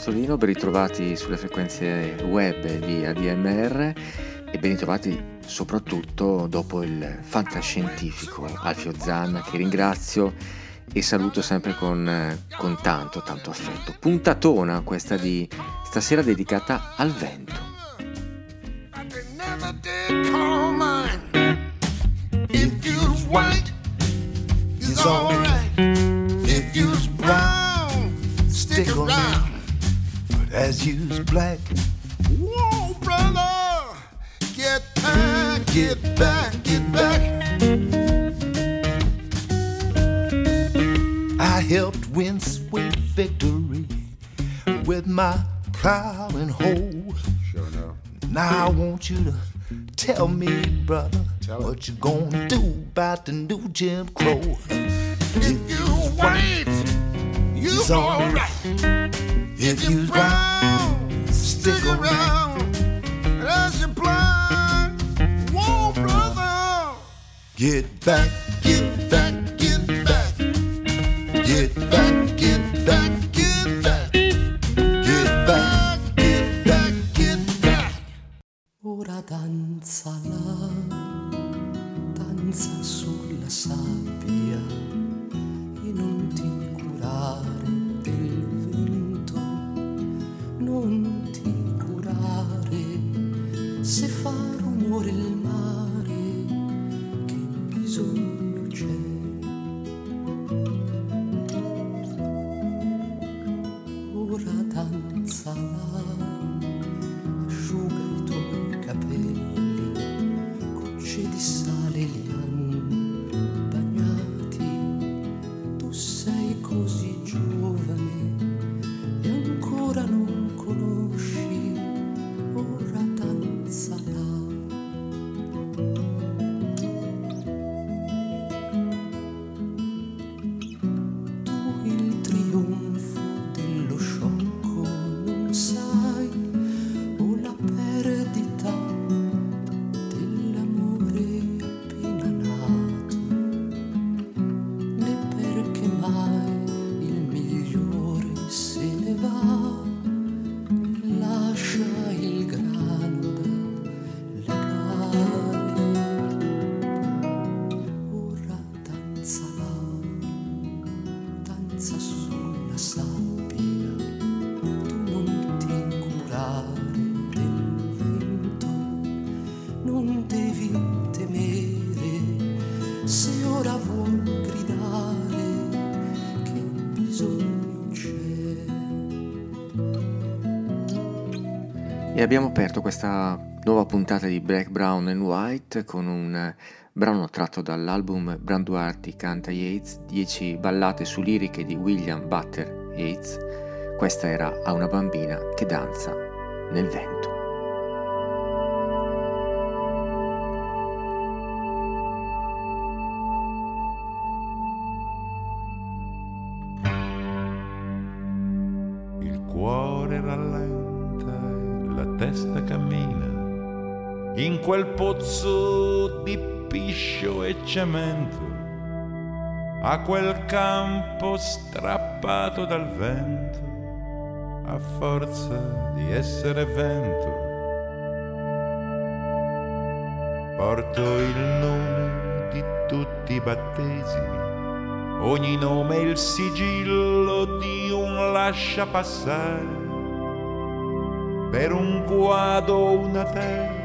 Bertolino, ben ritrovati sulle frequenze web di ADMR e ben ritrovati soprattutto dopo il fantascientifico Alfio Zanna che ringrazio e saluto sempre con, con tanto tanto affetto. Puntatona questa di stasera dedicata al vento. You to tell me, brother, tell what you gonna do about the new Jim Crow. If you white, you alright. If you brown, stick around. As you blind, whoa, brother, get back, get back, danza là, danza sulla sabbia abbiamo aperto questa nuova puntata di Black, Brown and White con un brano tratto dall'album Branduardi canta Yates, 10 ballate su liriche di William Butter Yates, Questa era a una bambina che danza nel vento. Quel pozzo di piscio e cemento, a quel campo strappato dal vento, a forza di essere vento. Porto il nome di tutti i battesimi ogni nome è il sigillo di un lascia passare, per un guado una terra,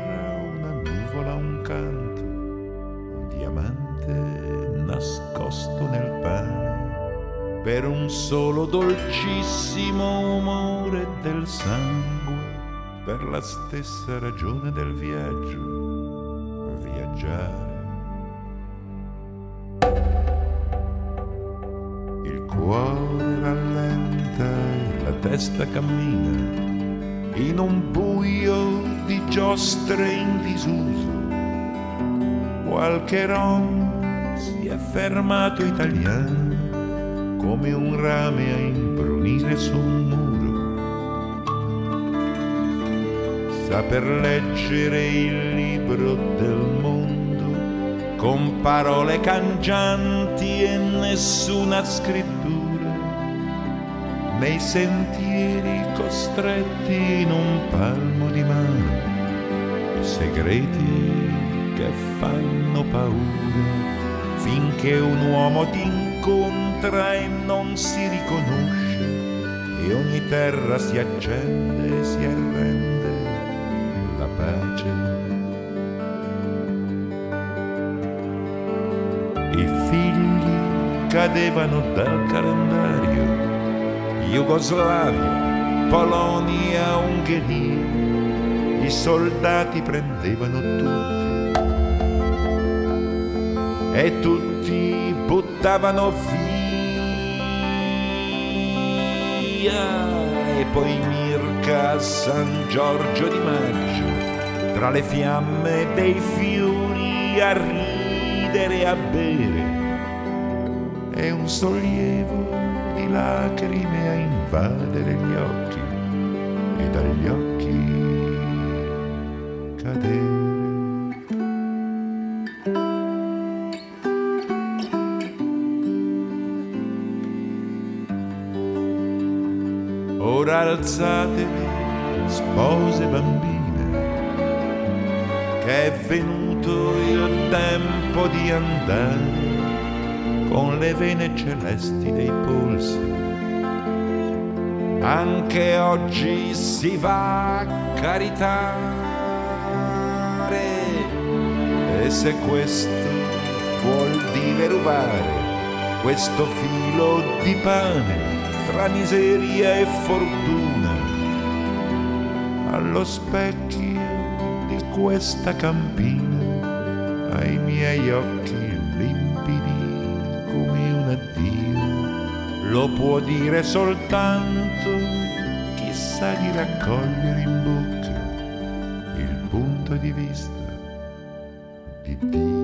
per un solo dolcissimo umore del sangue, per la stessa ragione del viaggio, viaggiare. Il cuore rallenta e la testa cammina in un buio di giostre in disuso. Qualche rom si è fermato italiano come un rame a imbrunire su un muro. Saper leggere il libro del mondo con parole cangianti e nessuna scrittura, nei sentieri costretti in un palmo di mano, segreti che fanno paura, finché un uomo ti incontra e non si riconosce, e ogni terra si accende e si arrende la pace. I figli cadevano dal calendario, Jugoslavia, Polonia, Ungheria, i soldati prendevano tutti e tutti buttavano via e poi Mirka San Giorgio di Maggio tra le fiamme dei fiori a ridere e a bere. E un sollievo di lacrime a invadere gli occhi e dagli occhi alzatevi, spose bambine, che è venuto il tempo di andare con le vene celesti dei polsi. Anche oggi si va a caritare e se questo vuol dire rubare questo filo di pane tra miseria e fortuna allo specchio di questa campina ai miei occhi limpidi come un addio lo può dire soltanto chi sa di raccogliere in bocca il punto di vista di Dio.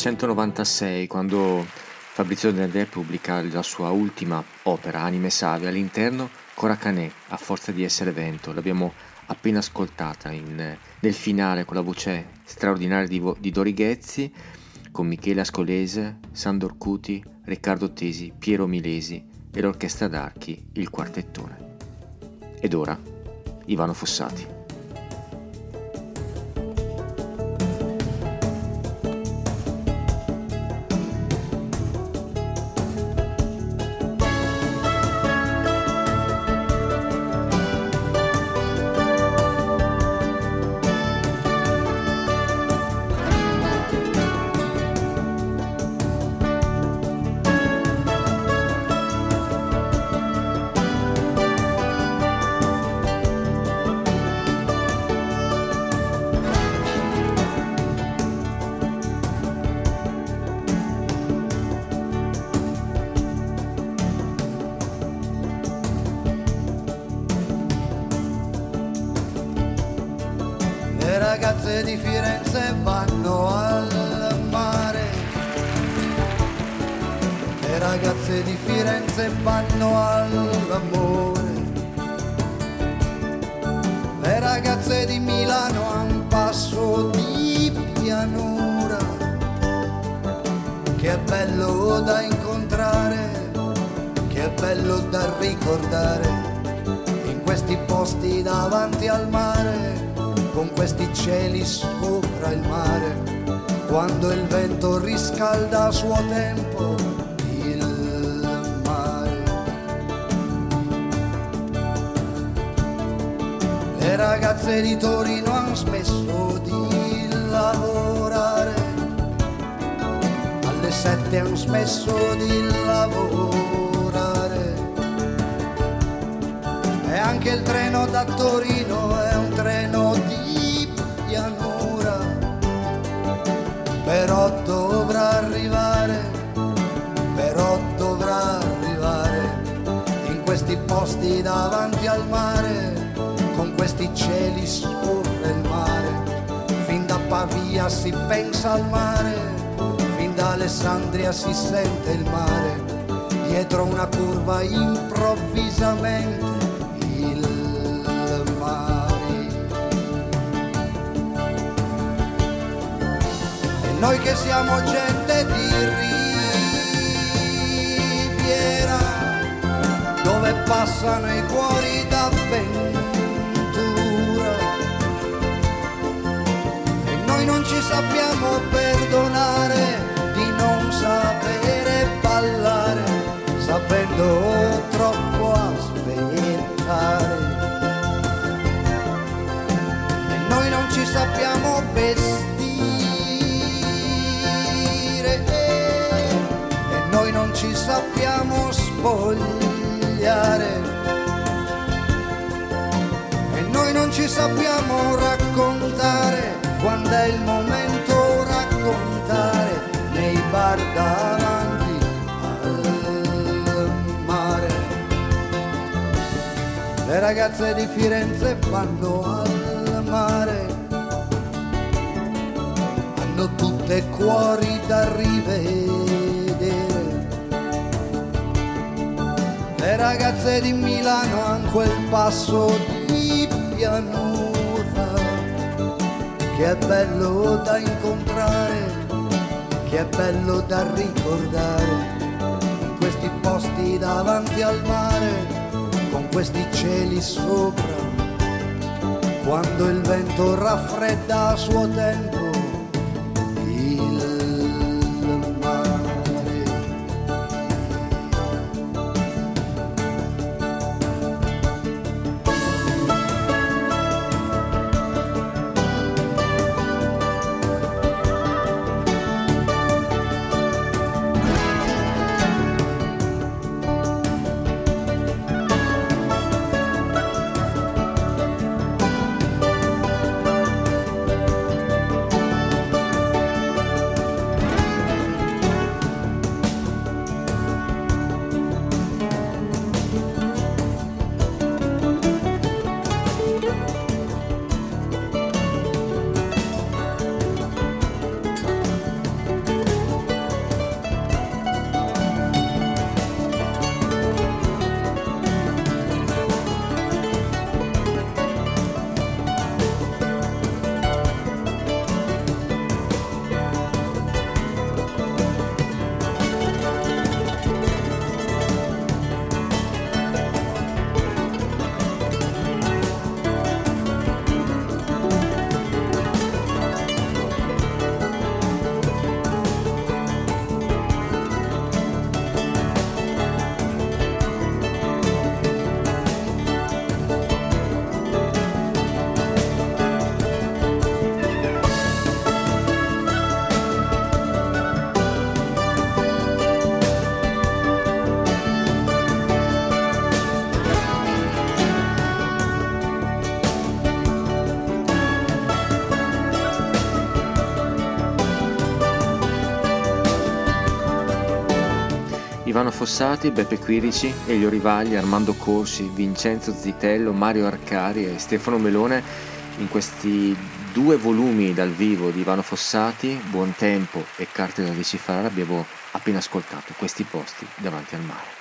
1996 quando Fabrizio De André pubblica la sua ultima opera, Anime Save, all'interno Cora Canè, a forza di essere vento. L'abbiamo appena ascoltata in, nel finale con la voce straordinaria di, di Dori Ghezzi, con Michele Ascolese, Sandor Cuti, Riccardo Tesi, Piero Milesi e l'orchestra d'archi, il quartettone. Ed ora, Ivano Fossati. Di Firenze vanno all'amore. Le ragazze di Milano a un passo di pianura. Che è bello da incontrare, che è bello da ricordare. In questi posti davanti al mare con questi cieli sopra il mare, quando il vento riscalda a suo tempo ragazze di Torino hanno smesso di lavorare, alle sette hanno smesso di lavorare. E anche il treno da Torino è un treno di pianura, però dovrà arrivare, però dovrà arrivare in questi posti davanti al mare, questi cieli sopra il mare, fin da Pavia si pensa al mare, fin da Alessandria si sente il mare, dietro una curva improvvisamente noi che siamo gente di riviera, dove passano i cuori d'avventura. Non ci sappiamo perdonare di non sapere ballare, sapendo troppo aspettare. E noi non ci sappiamo vestire noi non ci sappiamo spogliare e noi non ci sappiamo raccontare quando è il momento raccontare nei bar davanti al mare. Le ragazze di Firenze vanno al mare, hanno tutte cuori da rivedere. Le ragazze di Milano hanno quel passo di pianura che è bello da incontrare, che è bello da ricordare. Questi posti davanti al mare, con questi cieli sopra, quando il vento raffredda a suo tempo Fossati, Beppe Quirici, Elio Rivagli, Armando Corsi, Vincenzo Zitello, Mario Arcari e Stefano Melone in questi due volumi dal vivo di Ivano Fossati, Buon Tempo e Carte da decifrare abbiamo appena ascoltato questi posti davanti al mare.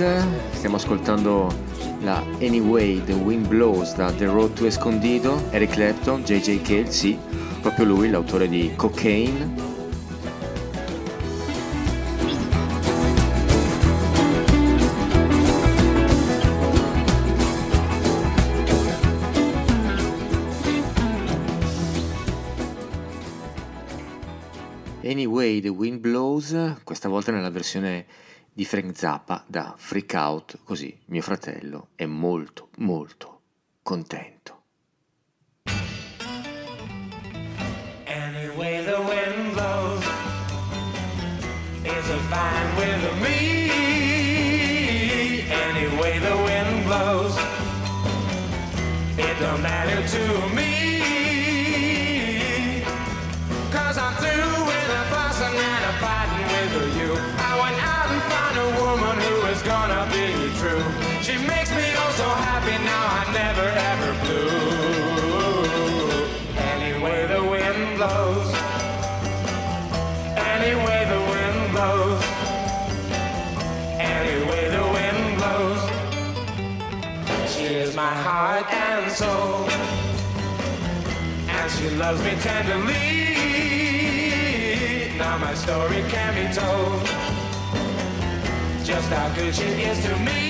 Stiamo ascoltando la Anyway The Wind Blows da The Road to Escondido, Eric Clapton, JJ Cale, sì, proprio lui l'autore di Cocaine, Anyway, The Wind Blows, questa volta nella versione di Frank Zappa da Freak Out, così mio fratello è molto molto contento. Anyway the wind blows is a fine wind me. Anyway the wind blows, it don't matter to me. Heart and soul. And she loves me tenderly. Now my story can be told. Just how good she is to me.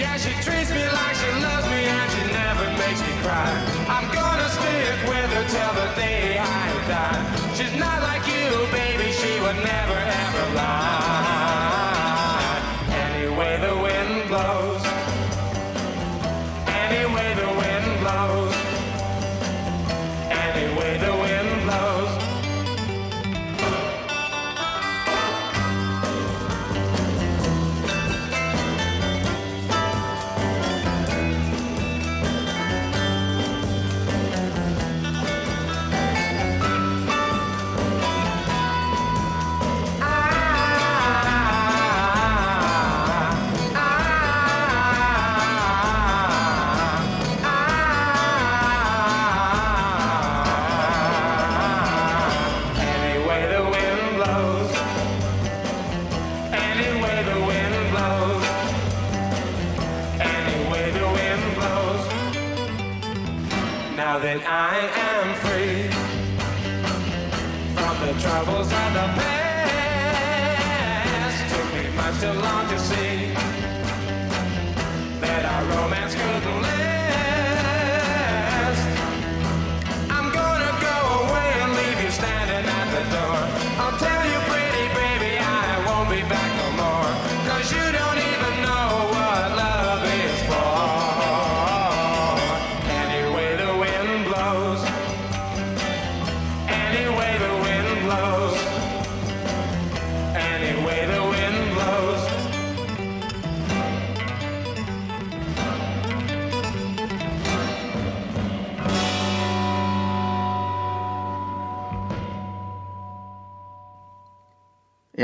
Yeah, she treats me like she loves me and she never makes me cry. I'm gonna stick with her till the day I die. She's not like you, baby, she would never ever lie.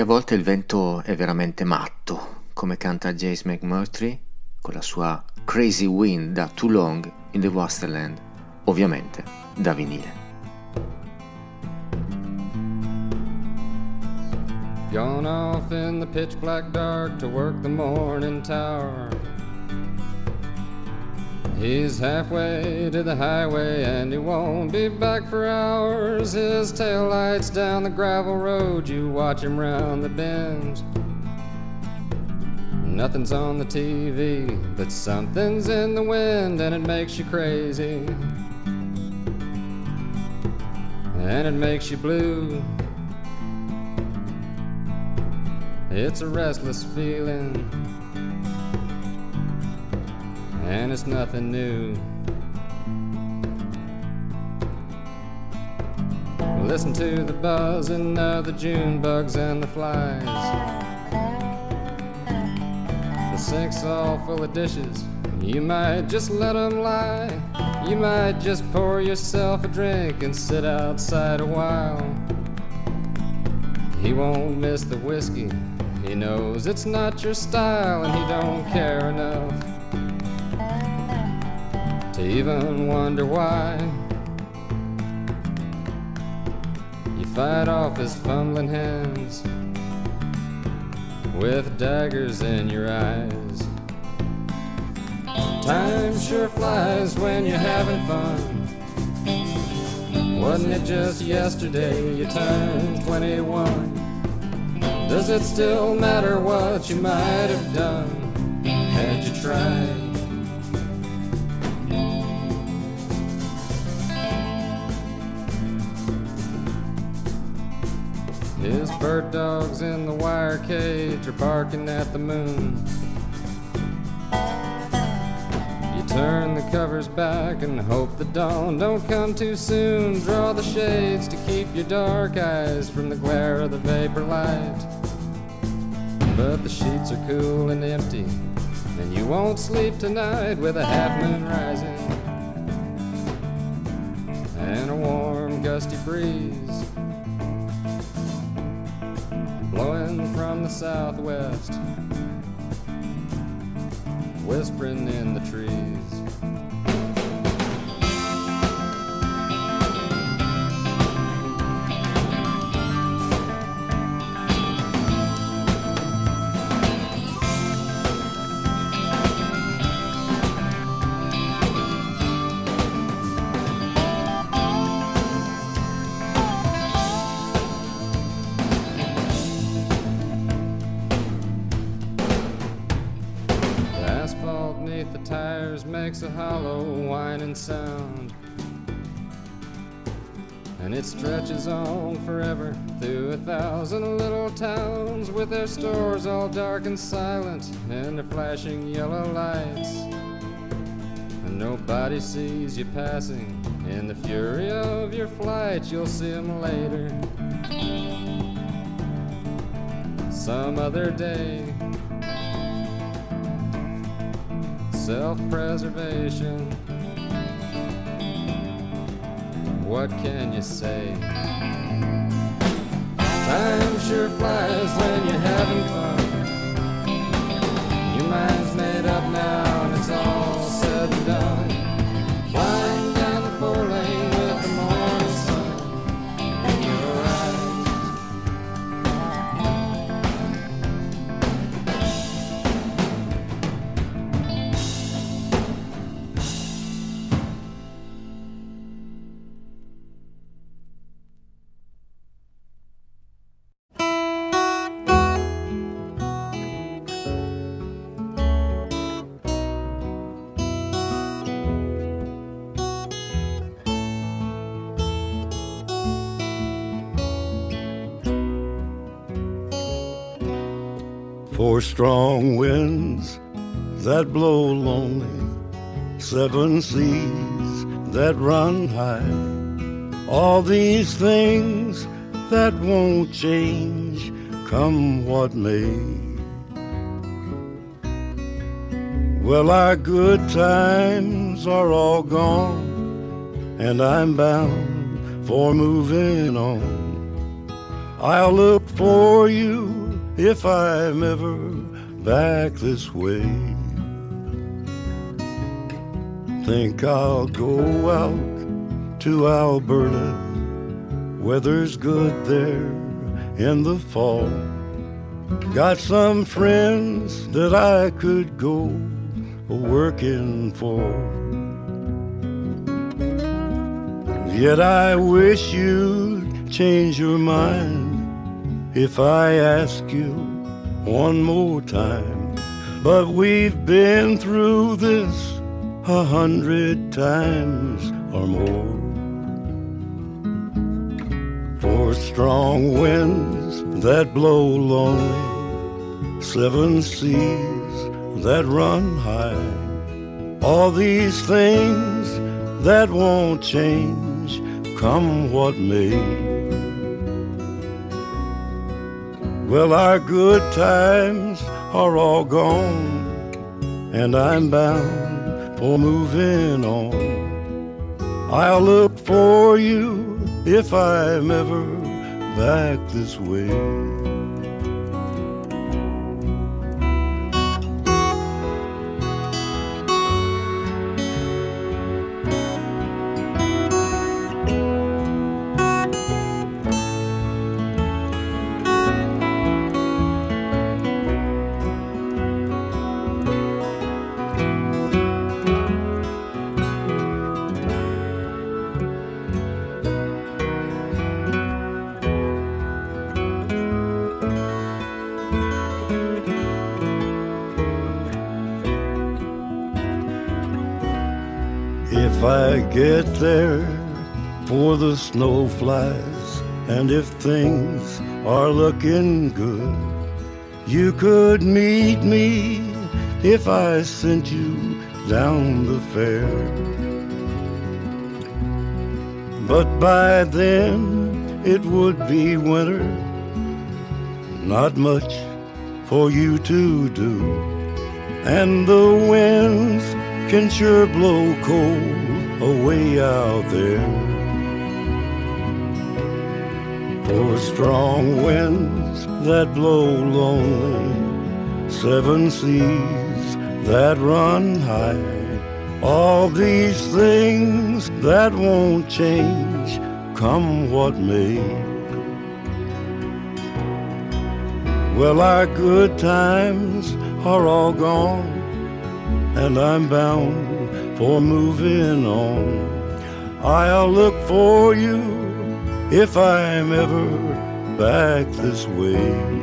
A volte il vento è veramente matto, come canta Jace McMurtry con la sua Crazy Wind da Too Long in the Wasteland, ovviamente da vinile. Gone off in the pitch black dark to work the morning tower. He's halfway to the highway and he won't be back for hours. His taillights down the gravel road, you watch him round the bend. Nothing's on the TV, but something's in the wind and it makes you crazy. And it makes you blue. It's a restless feeling, and it's nothing new. Listen to the buzzing of the June bugs and the flies. The sink's all full of dishes. You might just let 'em lie. You might just pour yourself a drink and sit outside a while. He won't miss the whiskey. He knows it's not your style and he don't care enough to even wonder why. You fight off his fumbling hands with daggers in your eyes. Time sure flies when you're having fun. Wasn't it just yesterday you turned 21? Does it still matter what you might have done had you tried? Bird dogs in the wire cage are barking at the moon. You turn the covers back and hope the dawn don't come too soon. Draw the shades to keep your dark eyes from the glare of the vapor light. But the sheets are cool and empty, and you won't sleep tonight with a half moon rising and a warm, gusty breeze blowing from the southwest, whispering in the trees. Sound. And it stretches on forever through a thousand little towns with their stores all dark and silent and their flashing yellow lights. And nobody sees you passing. In the fury of your flight, you'll see 'em later. Some other day. Self preservation. What can you say? Time sure flies when you're having fun. Your mind's made up now and it's all Four strong winds that blow lonely, seven seas that run high. All these things that won't change, come what may. Well, our good times are all gone, and I'm bound for moving on. I'll look for you if I'm ever back this way. Think I'll go out to Alberta. Weather's good there in the fall. Got some friends that I could go working for. Yet I wish you'd change your mind if I ask you one more time. But we've been through this a hundred times or more. Four strong winds that blow lonely, seven seas that run high. All these things that won't change, come what may. Well, our good times are all gone, and I'm bound for moving on. I'll look for you if I'm ever back this way. The snow flies, and if things are looking good, you could meet me if I sent you down the fair. But by then it would be winter, not much for you to do, and the winds can sure blow cold away out there. Four strong winds that blow lonely, seven seas that run high. All these things that won't change, come what may. Well, our good times are all gone and I'm bound for moving on. I'll look for you if I'm ever back this way.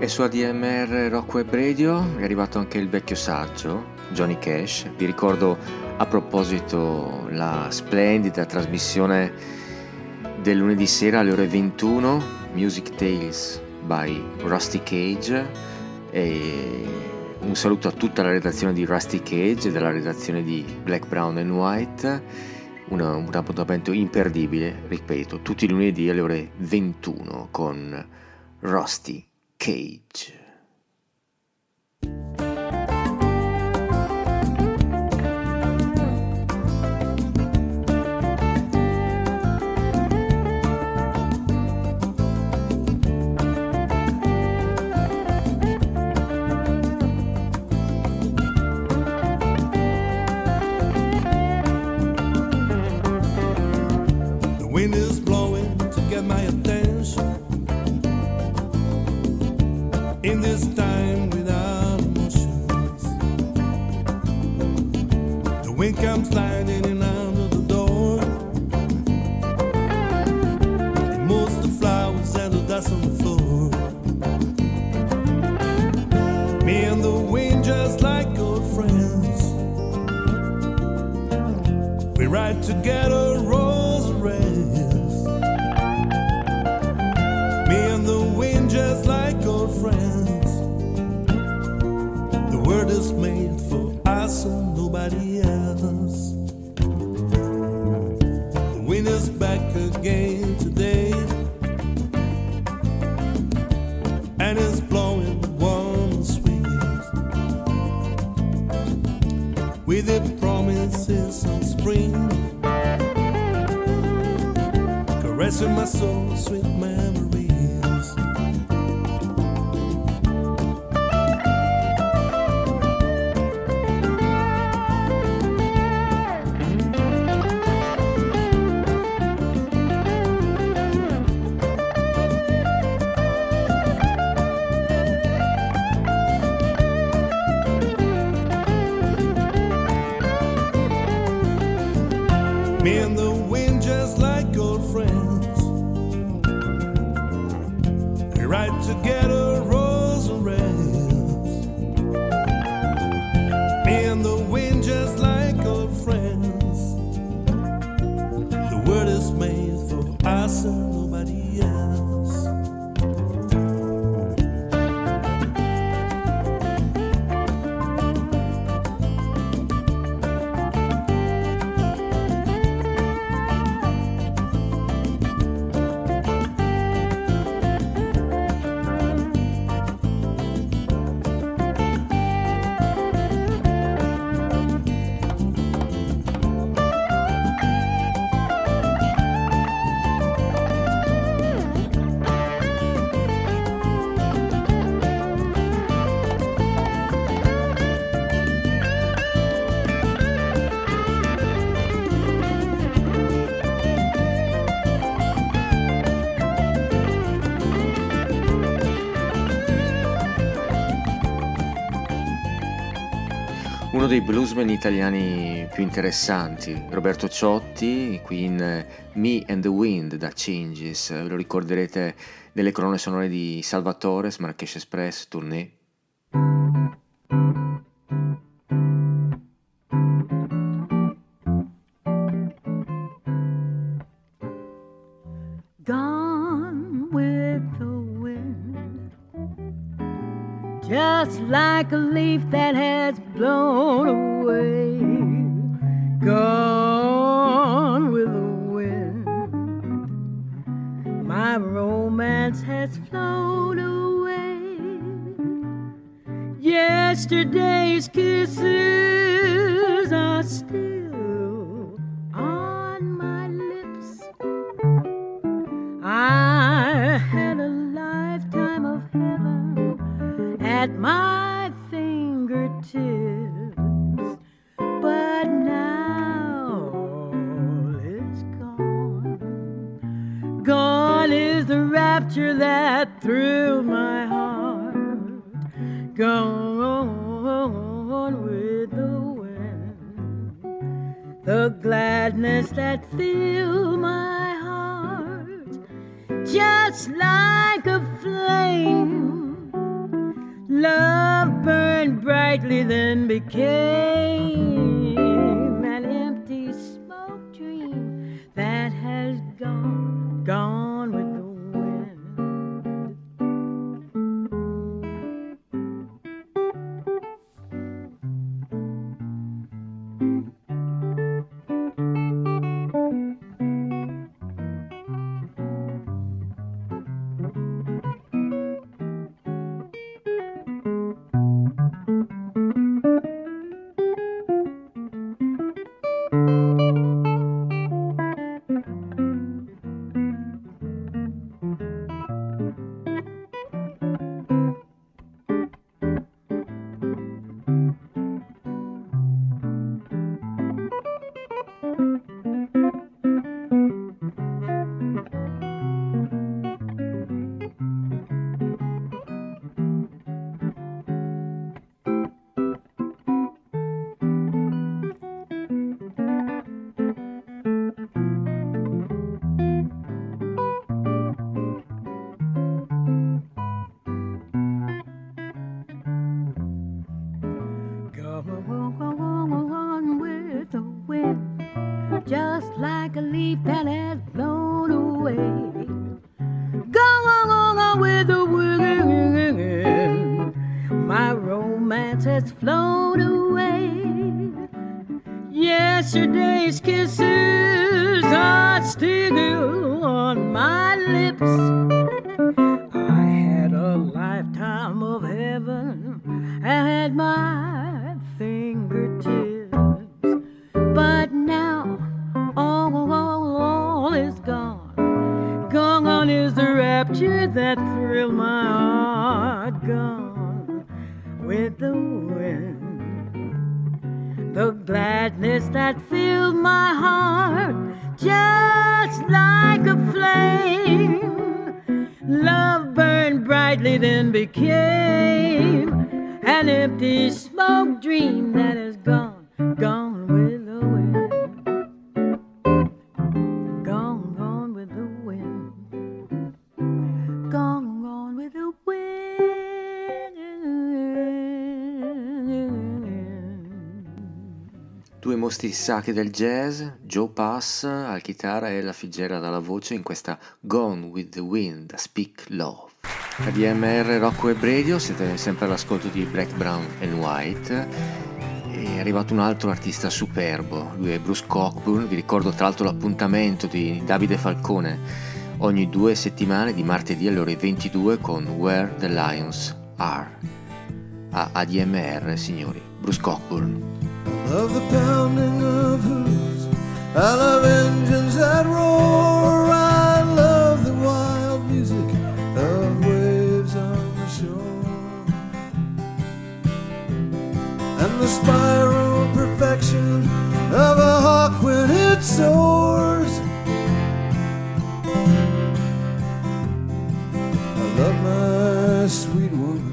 E su ADMR Rock Web Radio è arrivato anche il vecchio saggio, Johnny Cash. Vi ricordo a proposito la splendida trasmissione del lunedì sera alle ore 21, Music Tales by Rusty Cage. E un saluto a tutta la redazione di Rusty Cage e della redazione di Black, Brown and White. Una- un appuntamento imperdibile, ripeto, tutti i lunedì alle ore 21 con Rusty Cage. We ride together, rose and. Me and the wind, just like old friends. The world is made for us and nobody else. The wind is back again promises of spring, caressing my soul, sweet memories. Dei bluesmen italiani più interessanti, Roberto Ciotti, qui in Me and the Wind da Changes, ve lo ricorderete nelle colonne sonore di Salvatore, Marrakesh Express, Tournée. Is the rapture that thrilled my heart. Gone with the wind, the gladness that filled my heart. Just like a flame. Love burned brightly, then became mostri sacri del jazz, Joe Pass al chitarra e la Figgera dalla voce in questa Gone with the Wind, Speak Love. KDMR Rocco Web Radio, siete sempre all'ascolto di Black, Brown and White. È arrivato un altro artista superbo, lui è Bruce Cockburn, vi ricordo tra l'altro l'appuntamento di Davide Falcone ogni due settimane di martedì alle ore 22 con Where the Lions Are. A ADMR, signori, Bruce Cockburn. Love the pounding of hooves. I love engines that roar. I love the wild music of waves on the shore. And the spiral perfection of a hawk when it soars. I love my sweet woman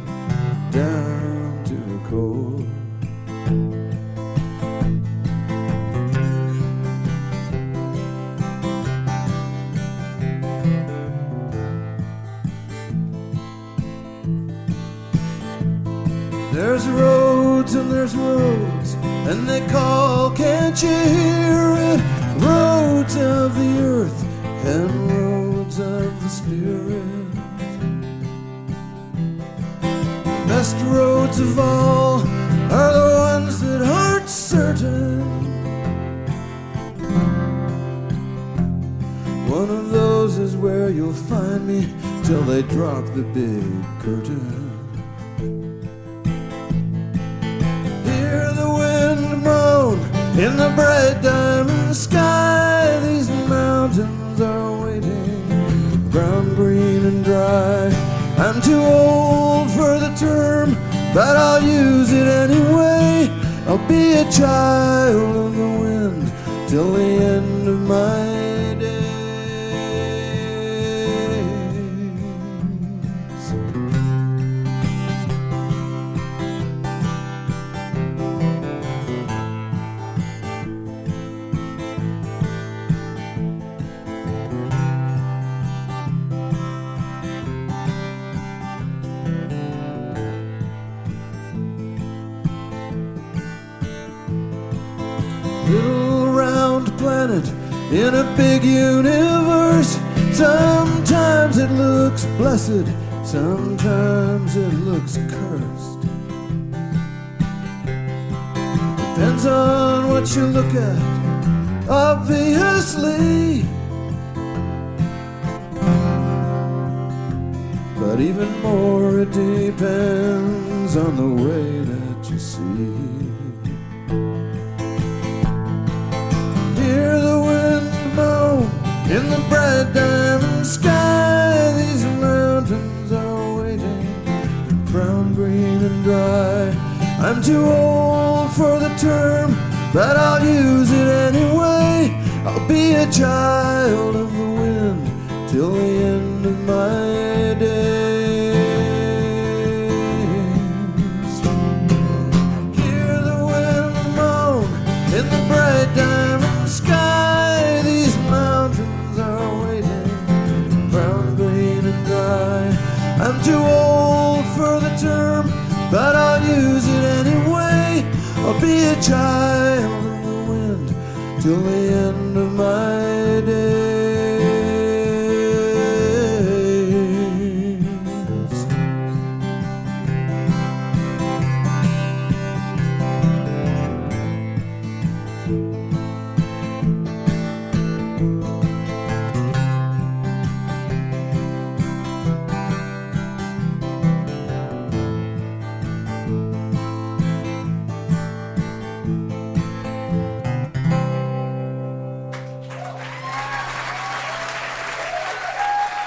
there's roads, and they call, can't you hear it? Roads of the earth and roads of the spirit. Best roads of all are the ones that aren't certain. One of those is where you'll find me till they drop the big curtain. In the bright diamond sky. These mountains are waiting, brown, green, and dry. I'm too old for the term, but I'll use it anyway. I'll be a child of the wind till the end of my in a big universe. Sometimes it looks blessed, sometimes it looks cursed. Depends on what you look at, obviously. But even more, it depends on the way that you see. Bright diamond sky. These mountains are waiting, brown, green, and dry. I'm too old for the term, but I'll use it anyway. I'll be a child of the wind till the end of my too old for the term, but I'll use it anyway. I'll be a child of the wind till the end of my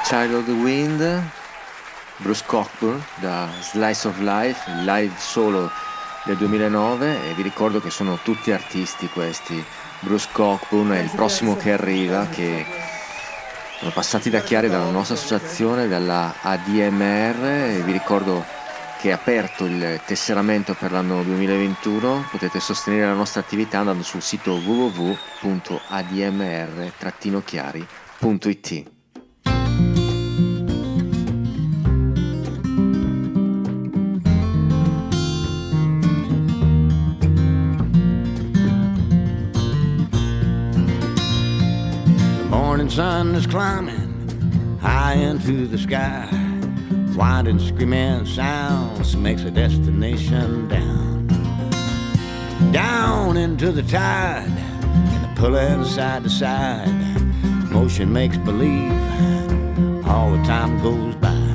Child of the Wind, Bruce Cockburn da Slice of Life, live solo del 2009 e vi ricordo che sono tutti artisti questi. Bruce Cockburn è il prossimo che arriva che sono passati da Chiari dalla nostra associazione, dalla ADMR e vi ricordo che è aperto il tesseramento per l'anno 2021, potete sostenere la nostra attività andando sul sito www.admr-chiari.it. morning sun is climbing high into the sky. Wild and screaming sounds makes a destination down. Down into the tide and the pulling side to side. Motion makes believe all the time goes by.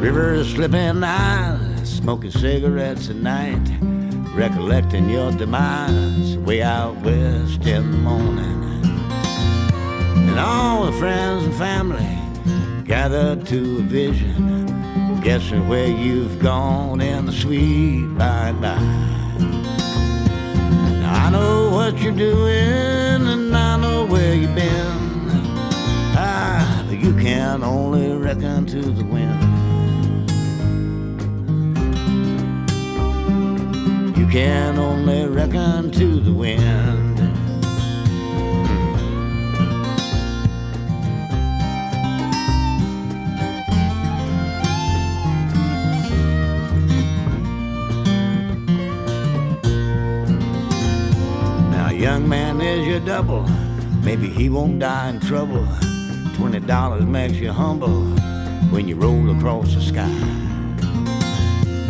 Rivers slipping eyes, smoking cigarettes at night, recollecting your demise way out west in the morning. And all the friends and family gathered to a vision, guessing where you've gone in the sweet by and. Now I know what you're doing, and I know where you've been. Ah, but you can only reckon to the wind. Can only reckon to the wind. Now, young man is your double. Maybe he won't die in trouble. Twenty dollars makes you humble when you roll across the sky.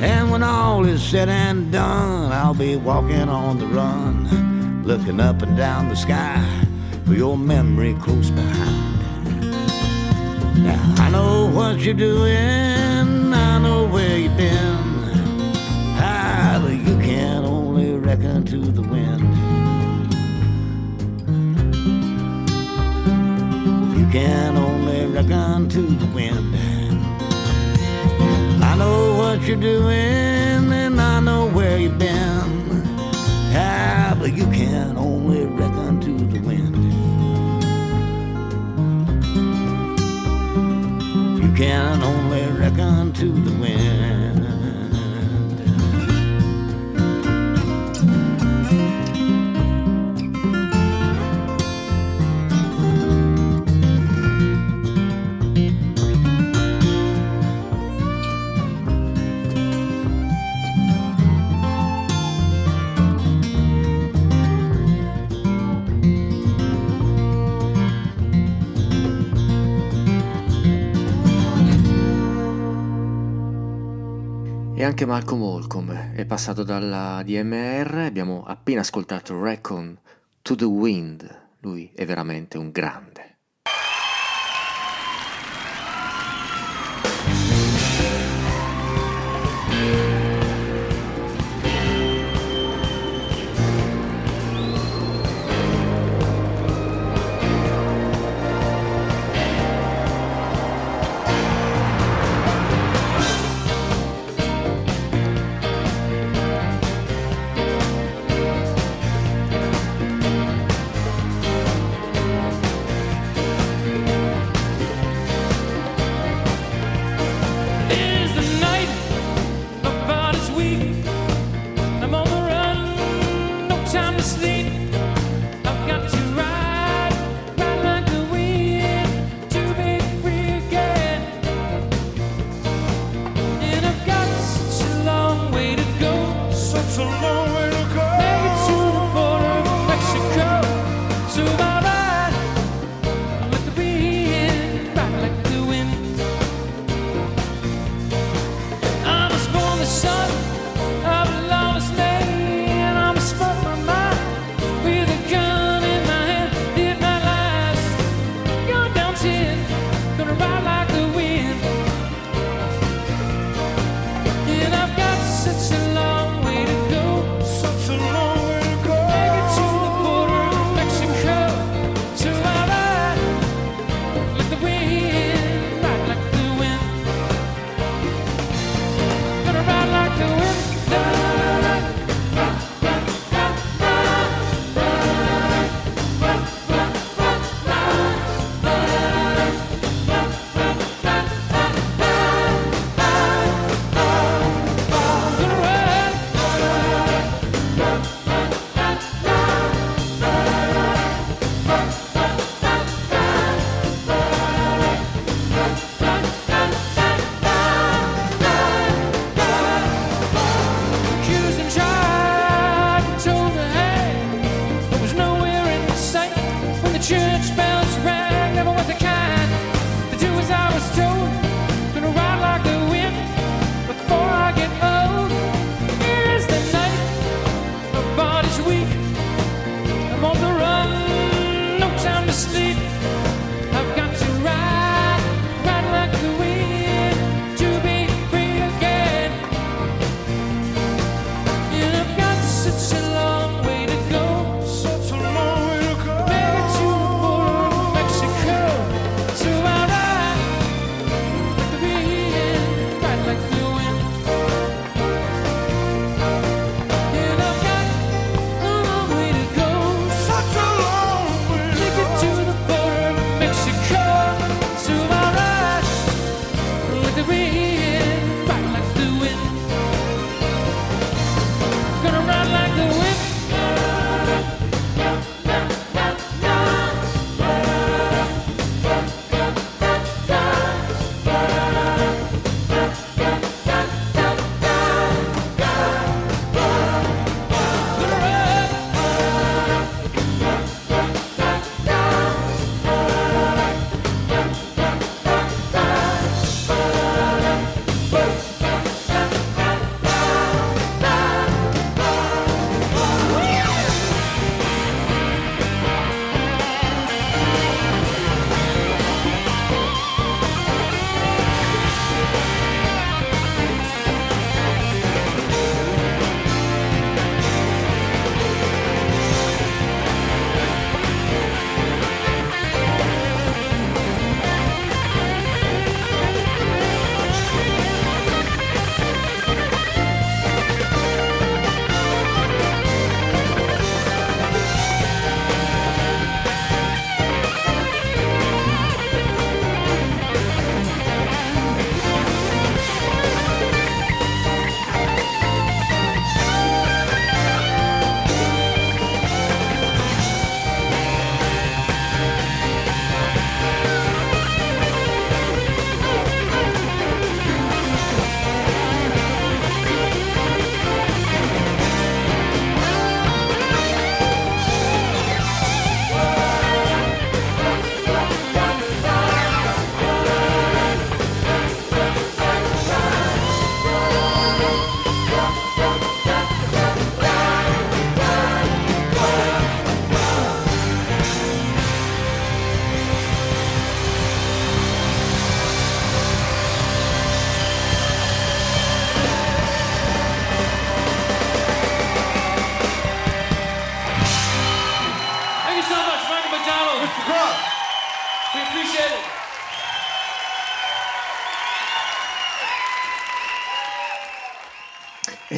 And when all is said and done, I'll be walking on the run, looking up and down the sky for your memory close behind. Now I know what you're doing, I know where you've been. Ah, but you can only reckon to the wind. You can only reckon to the wind. Know what you're doing and I know where you've been. Ah, but you can only reckon to the wind. You can only reckon to the wind. E anche Malcolm Holcomb è passato dalla DMR, abbiamo appena ascoltato Recon to the Wind, lui è veramente un grande.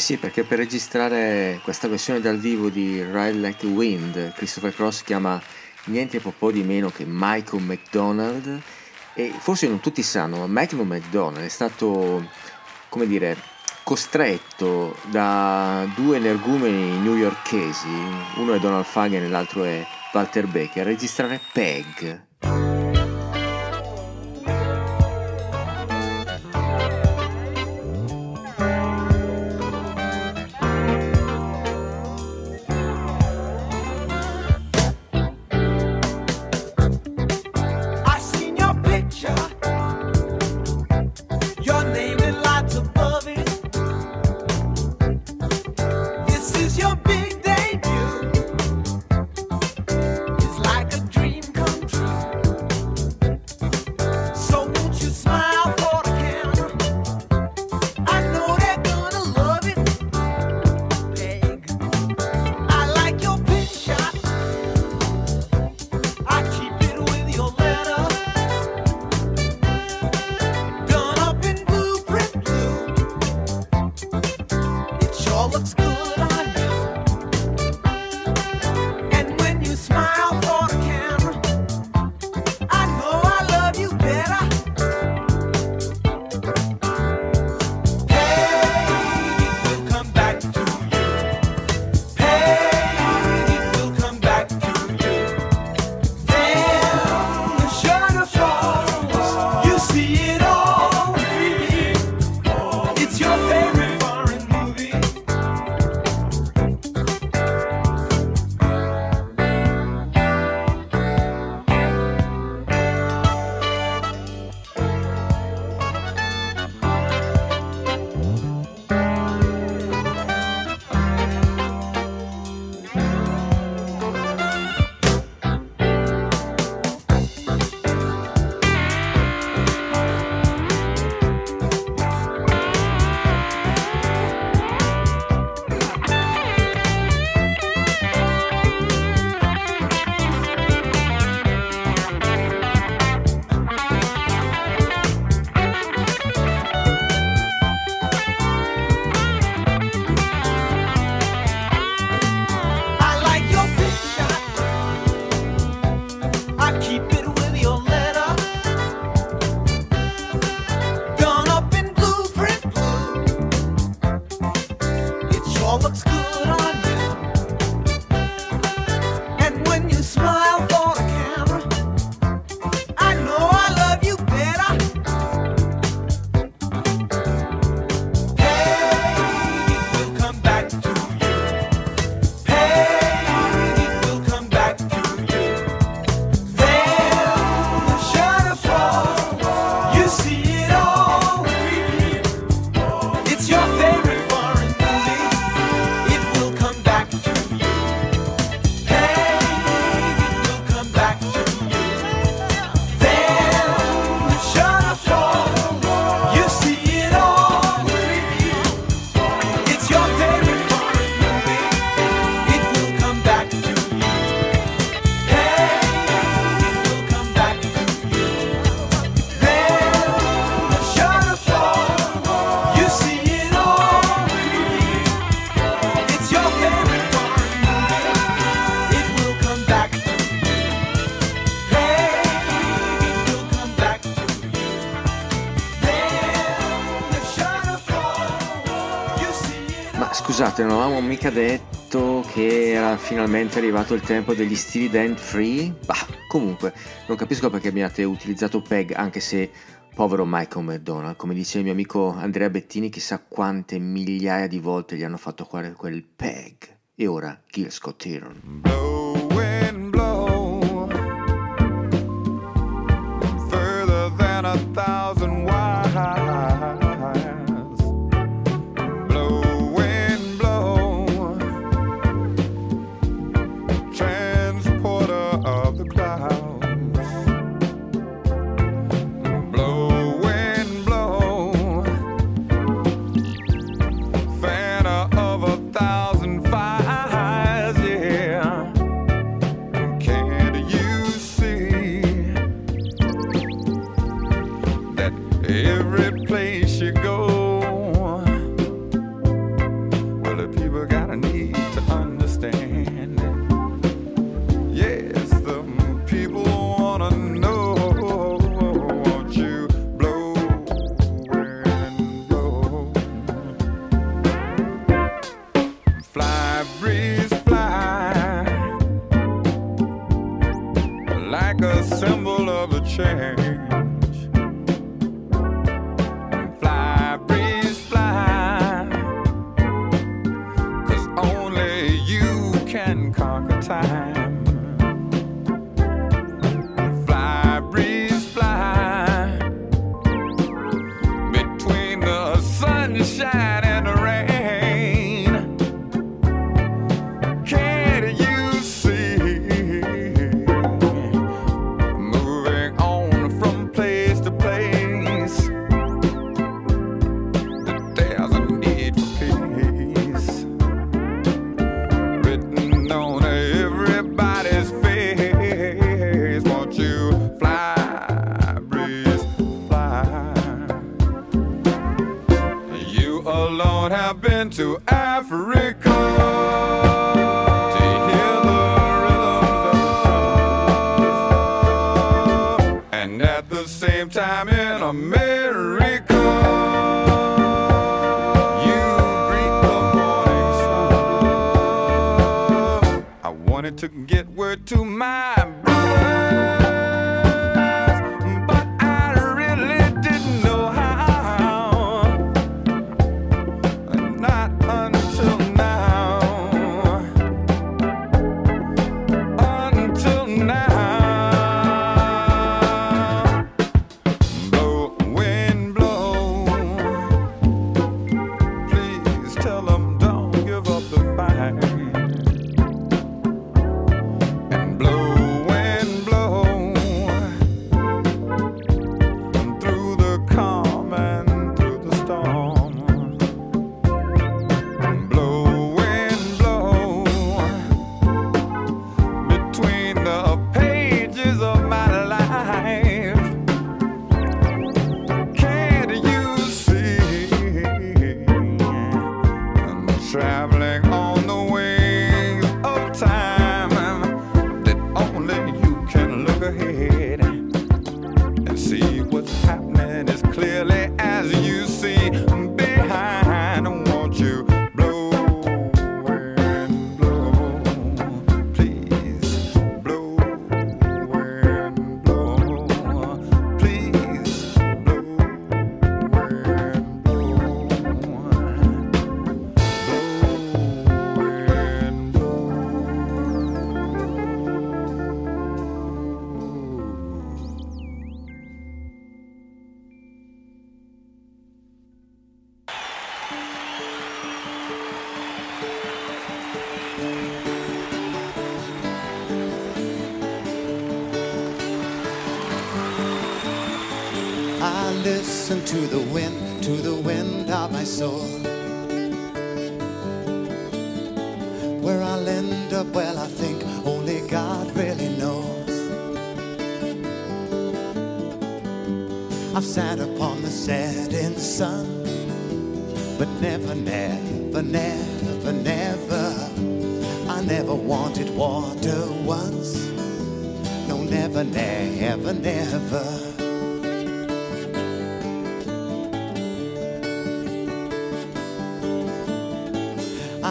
sì, perché per registrare questa versione dal vivo di Ride Like Wind, Christopher Cross chiama niente po' di meno che Michael McDonald. E forse non tutti sanno, ma Michael McDonald è stato, come dire, costretto da due energumeni newyorkesi, uno è Donald Fagan e l'altro è Walter Beck, a registrare Peg, avevamo mica detto che era finalmente arrivato il tempo degli stili dent free? Bah, comunque, non capisco perché abbiate utilizzato PEG, anche se povero Michael McDonald, come dice il mio amico Andrea Bettini, chissà quante migliaia di volte gli hanno fatto fare quel PEG. E ora, Gil Scott Heron. I've been to soul.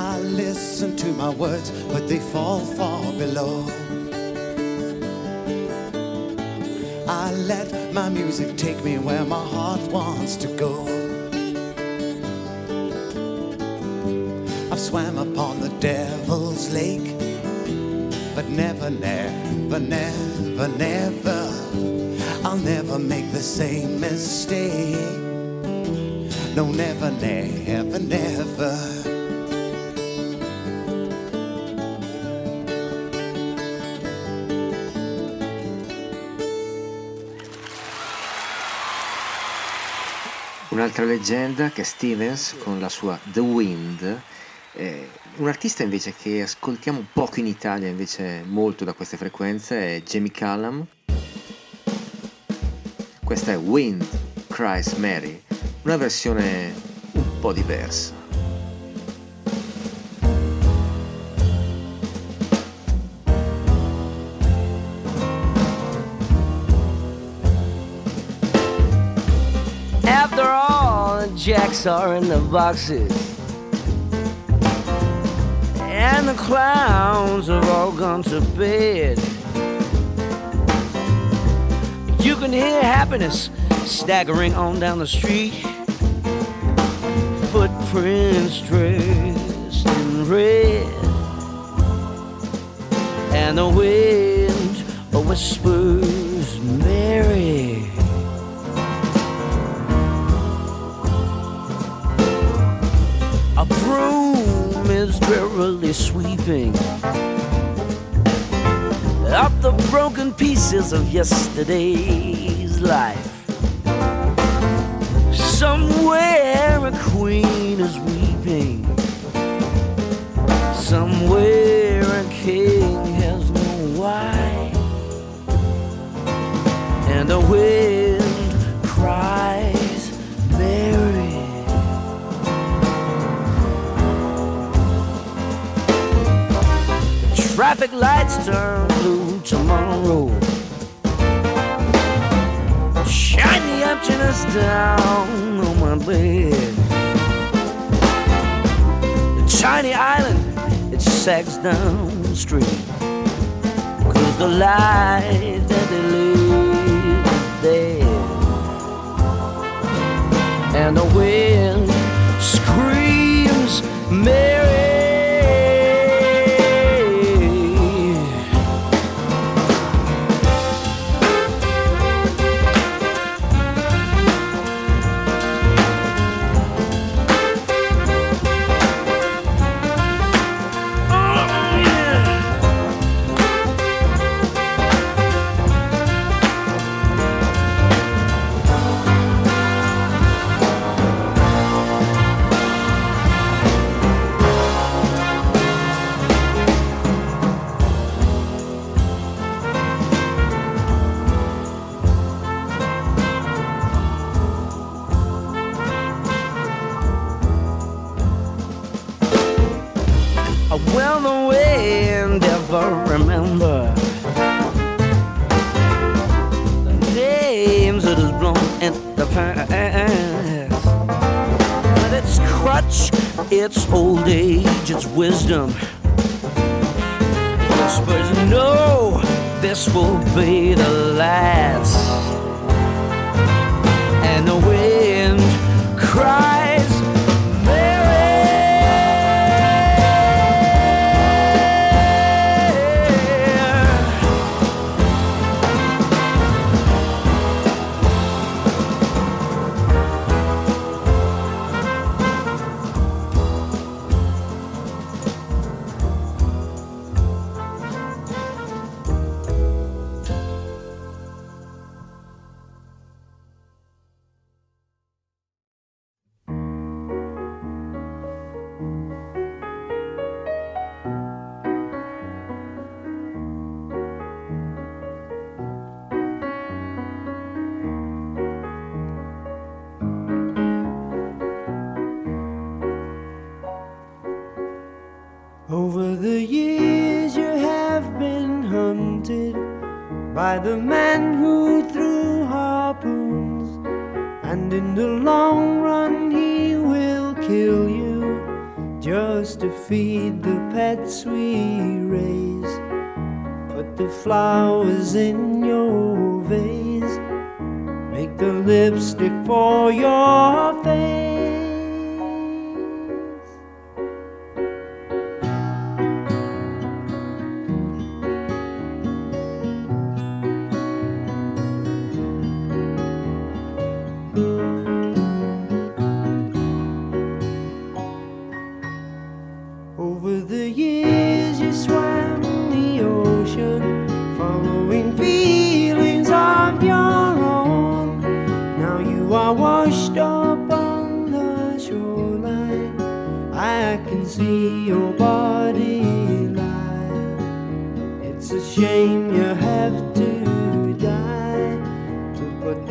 I listen to my words, but they fall far below. I let my music take me where my heart wants to go. I've swam upon the devil's lake, but never, never, never, never, I'll never make the same mistake. No, never, never, never. Un'altra leggenda che è Stevens con la sua The Wind, eh, un artista invece che ascoltiamo poco in Italia, invece molto da queste frequenze, è Jamie Callum. Questa è Wind Christ Mary, una versione un po' diversa. saw in the boxes. And the clowns have all gone to bed. You can hear happiness staggering on down the street. Footprints dressed in red. And the wind whispers, Mary. A broom is drearily sweeping up the broken pieces of yesterday's life. Somewhere a queen is weeping. Somewhere a king has no wife. And wind Traffic lights turn blue tomorrow. Shine the emptiness down on my bed. The tiny island, it sags down the street. Cause the life that they is dead. And the wind screams, Mary.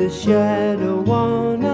The shadow on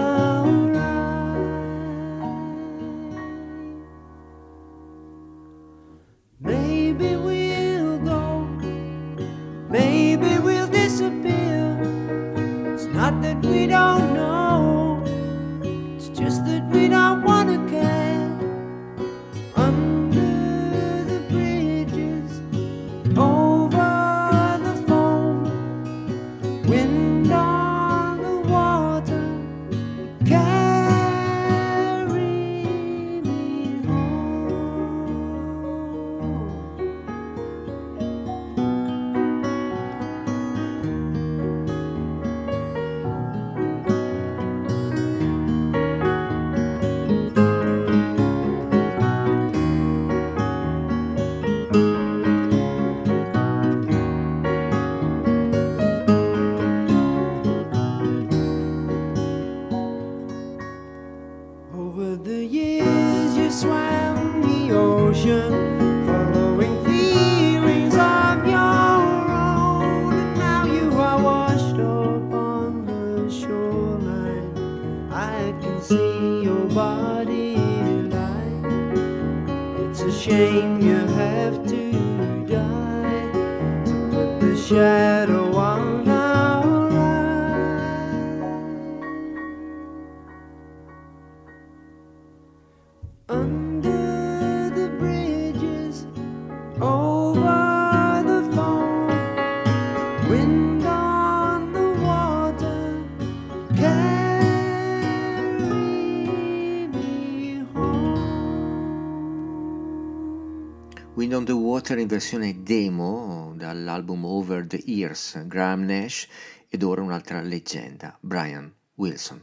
Water in versione demo dall'album Over the Years, Graham Nash, ed ora un'altra leggenda, Brian Wilson.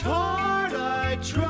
hard I try.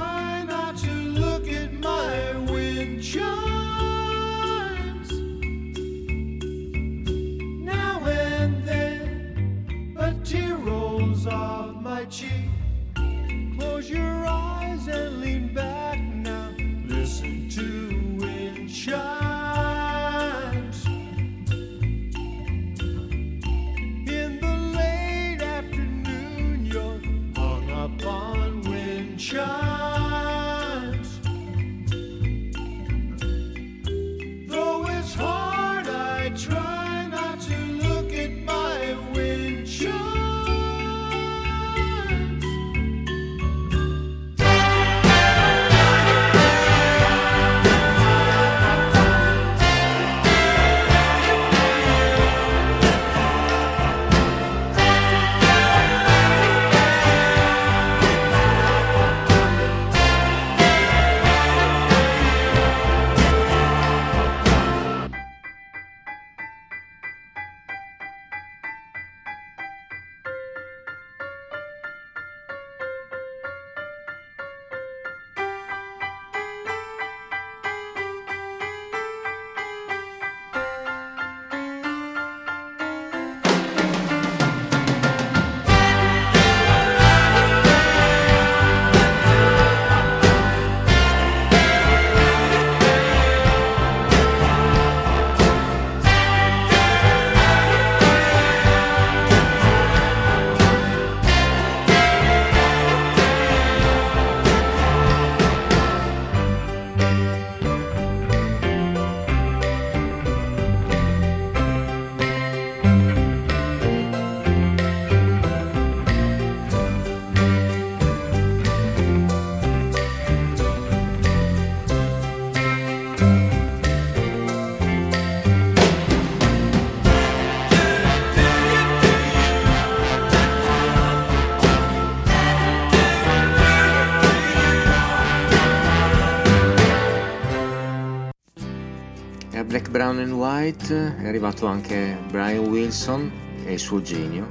Jack Brown and White è arrivato anche Brian Wilson e il suo genio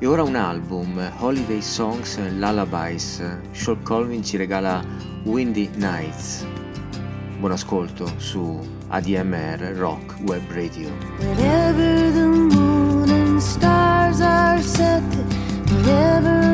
e ora un album, Holiday Songs and Lullabies. Sean Colvin ci regala Windy Nights. Buon ascolto su ADMR Rock Web Radio. Wherever the moon and stars are set, wherever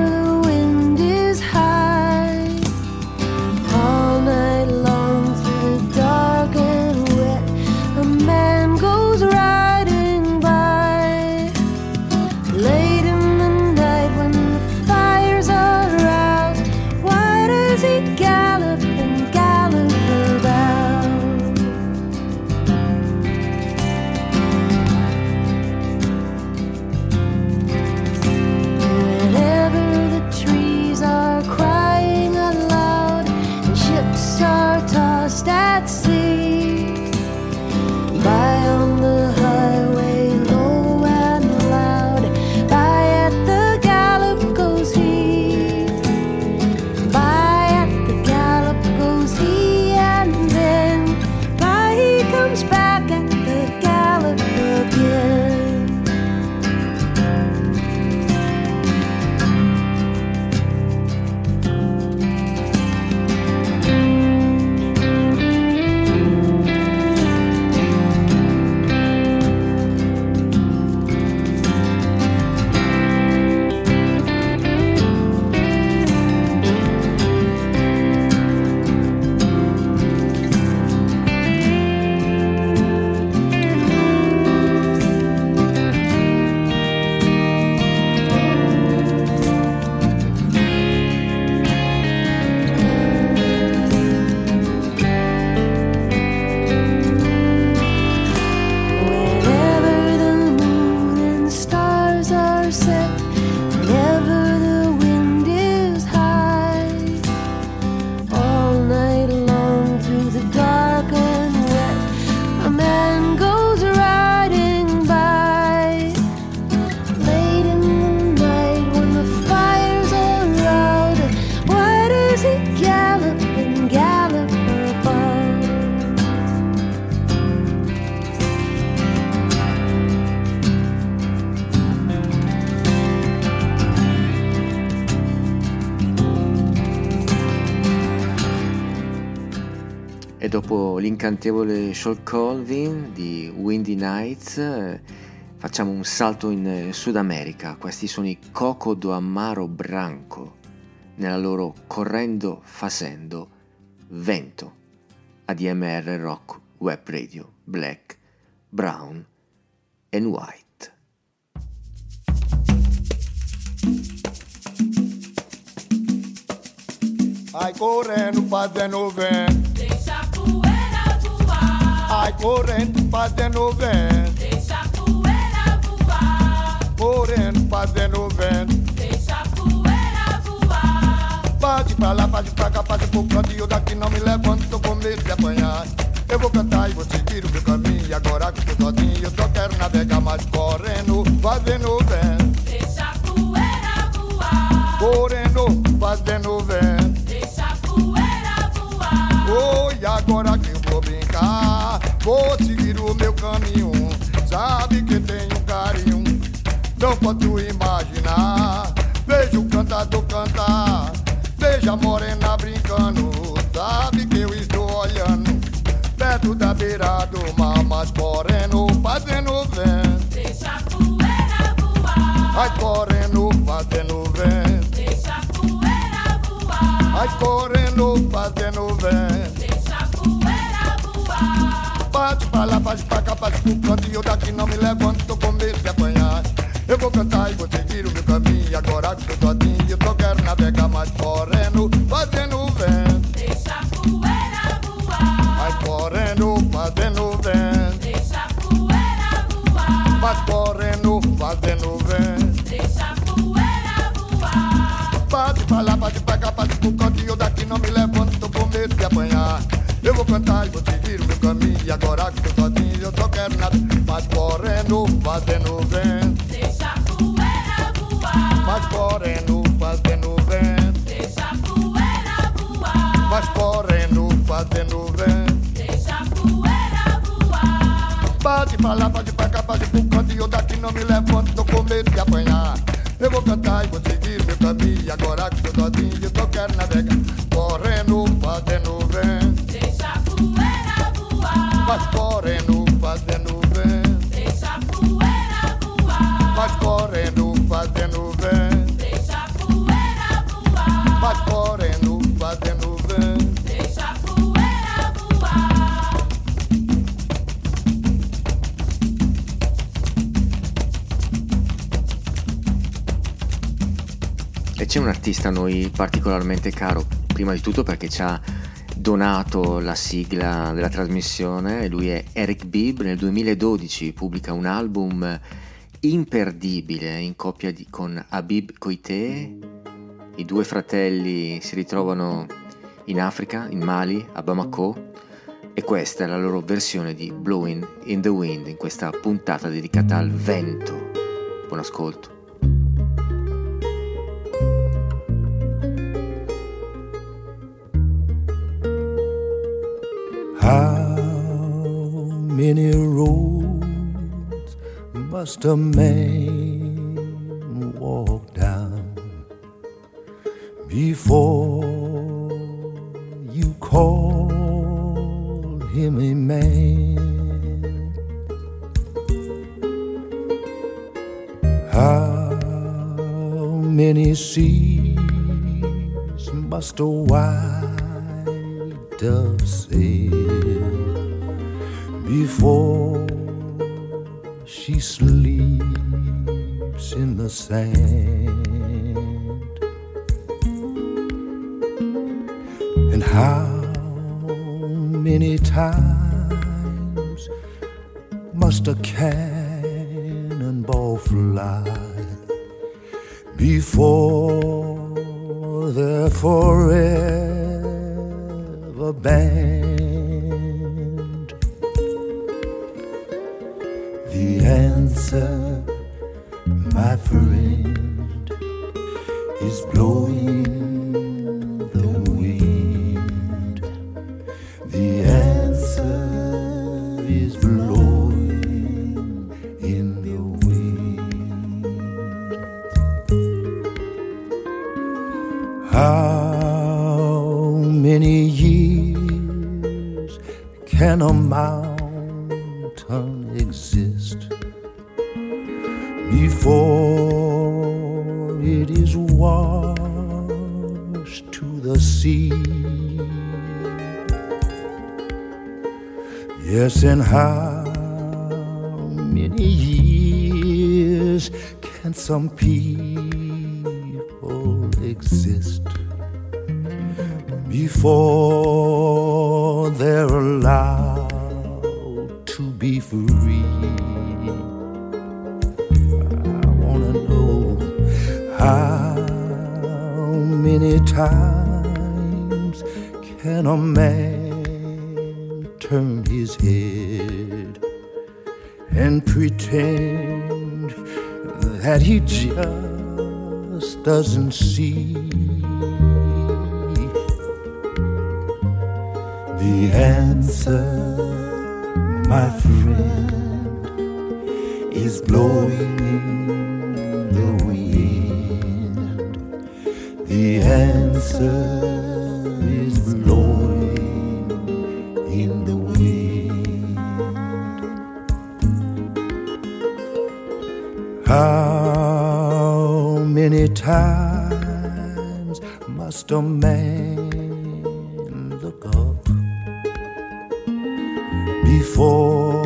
l'incantevole Shawn Colvin di Windy Nights, facciamo un salto in eh, Sud America. Questi sono i Coco do Amaro Branco, nella loro Correndo Facendo Vento, ADMR Rock Web Radio, Black, Brown and White. Ai correndo fazendo vento correndo fazendo vento. Deixa a poeira voar. Correndo fazendo vento. Deixa a poeira voar. Pode pra lá, pode pra cá, pode pro canto E eu daqui não me levanto com medo de apanhar. Eu vou cantar e vou seguir o meu caminho E agora que eu tô sozinho eu só quero navegar Mas correndo, fazendo posso imaginar. Particolarmente caro, prima di tutto perché ci ha donato la sigla della trasmissione, lui è Eric Bibb, nel 2012 pubblica un album imperdibile in coppia di- con Habib Koité, i due fratelli si ritrovano in Africa, in Mali, a Bamako, e questa è la loro versione di Blowing in the Wind in questa puntata dedicata al vento. Buon ascolto. Many roads must a man walk down before you call him a man? How many seas must a white dove sail before she sleeps in the sand? some people. doesn't see the answer, my friend, is blowing in the wind. The answer is blowing in the wind. Ah many times must a man look up before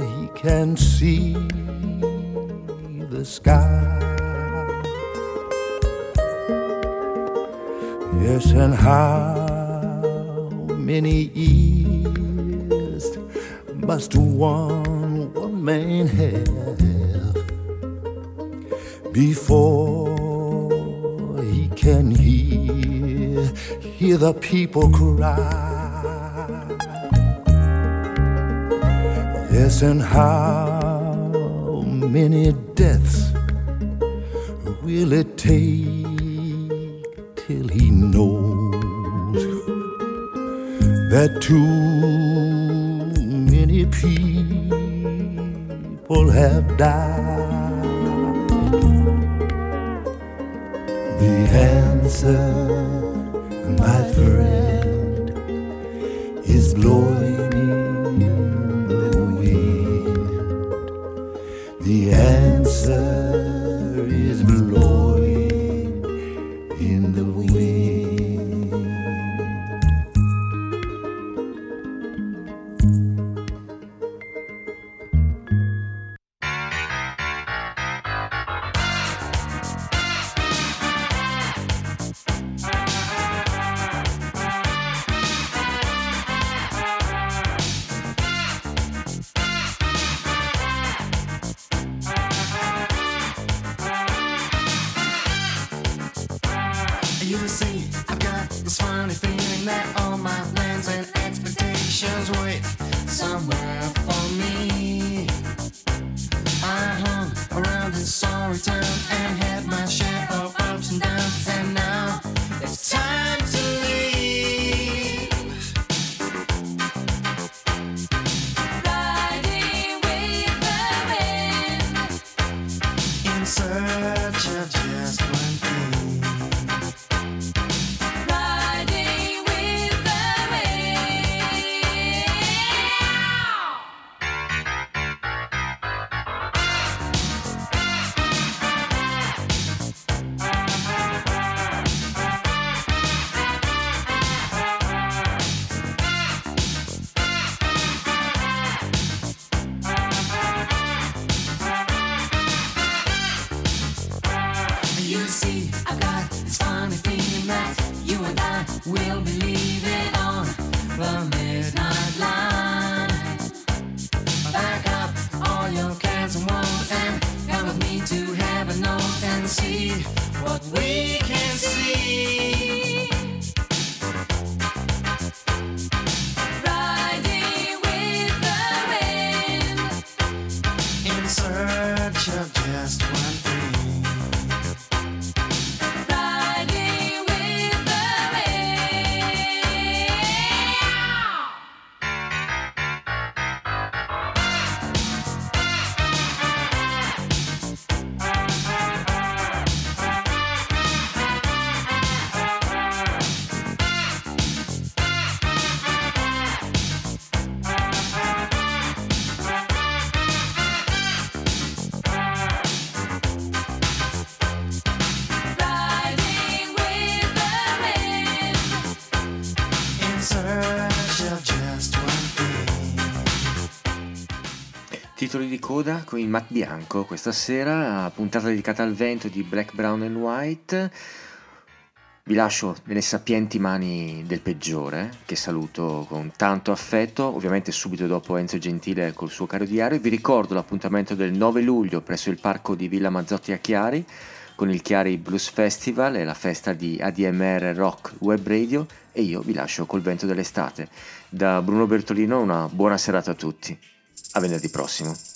he can see the sky? Yes, and how many years must one woman have? before he can hear, hear the people cry. Listen how many deaths will it take till he knows that too many people have died. Coda con il Matt Bianco questa sera, puntata dedicata al vento di Black, Brown and White. Vi lascio nelle sapienti mani del peggiore, che saluto con tanto affetto, ovviamente subito dopo Enzo Gentile col suo caro diario. Vi ricordo l'appuntamento del 9 luglio presso il parco di Villa Mazzotti a Chiari con il Chiari Blues Festival e la festa di ADMR Rock Web Radio e io vi lascio col vento dell'estate. Da Bruno Bertolino una buona serata a tutti. A venerdì prossimo.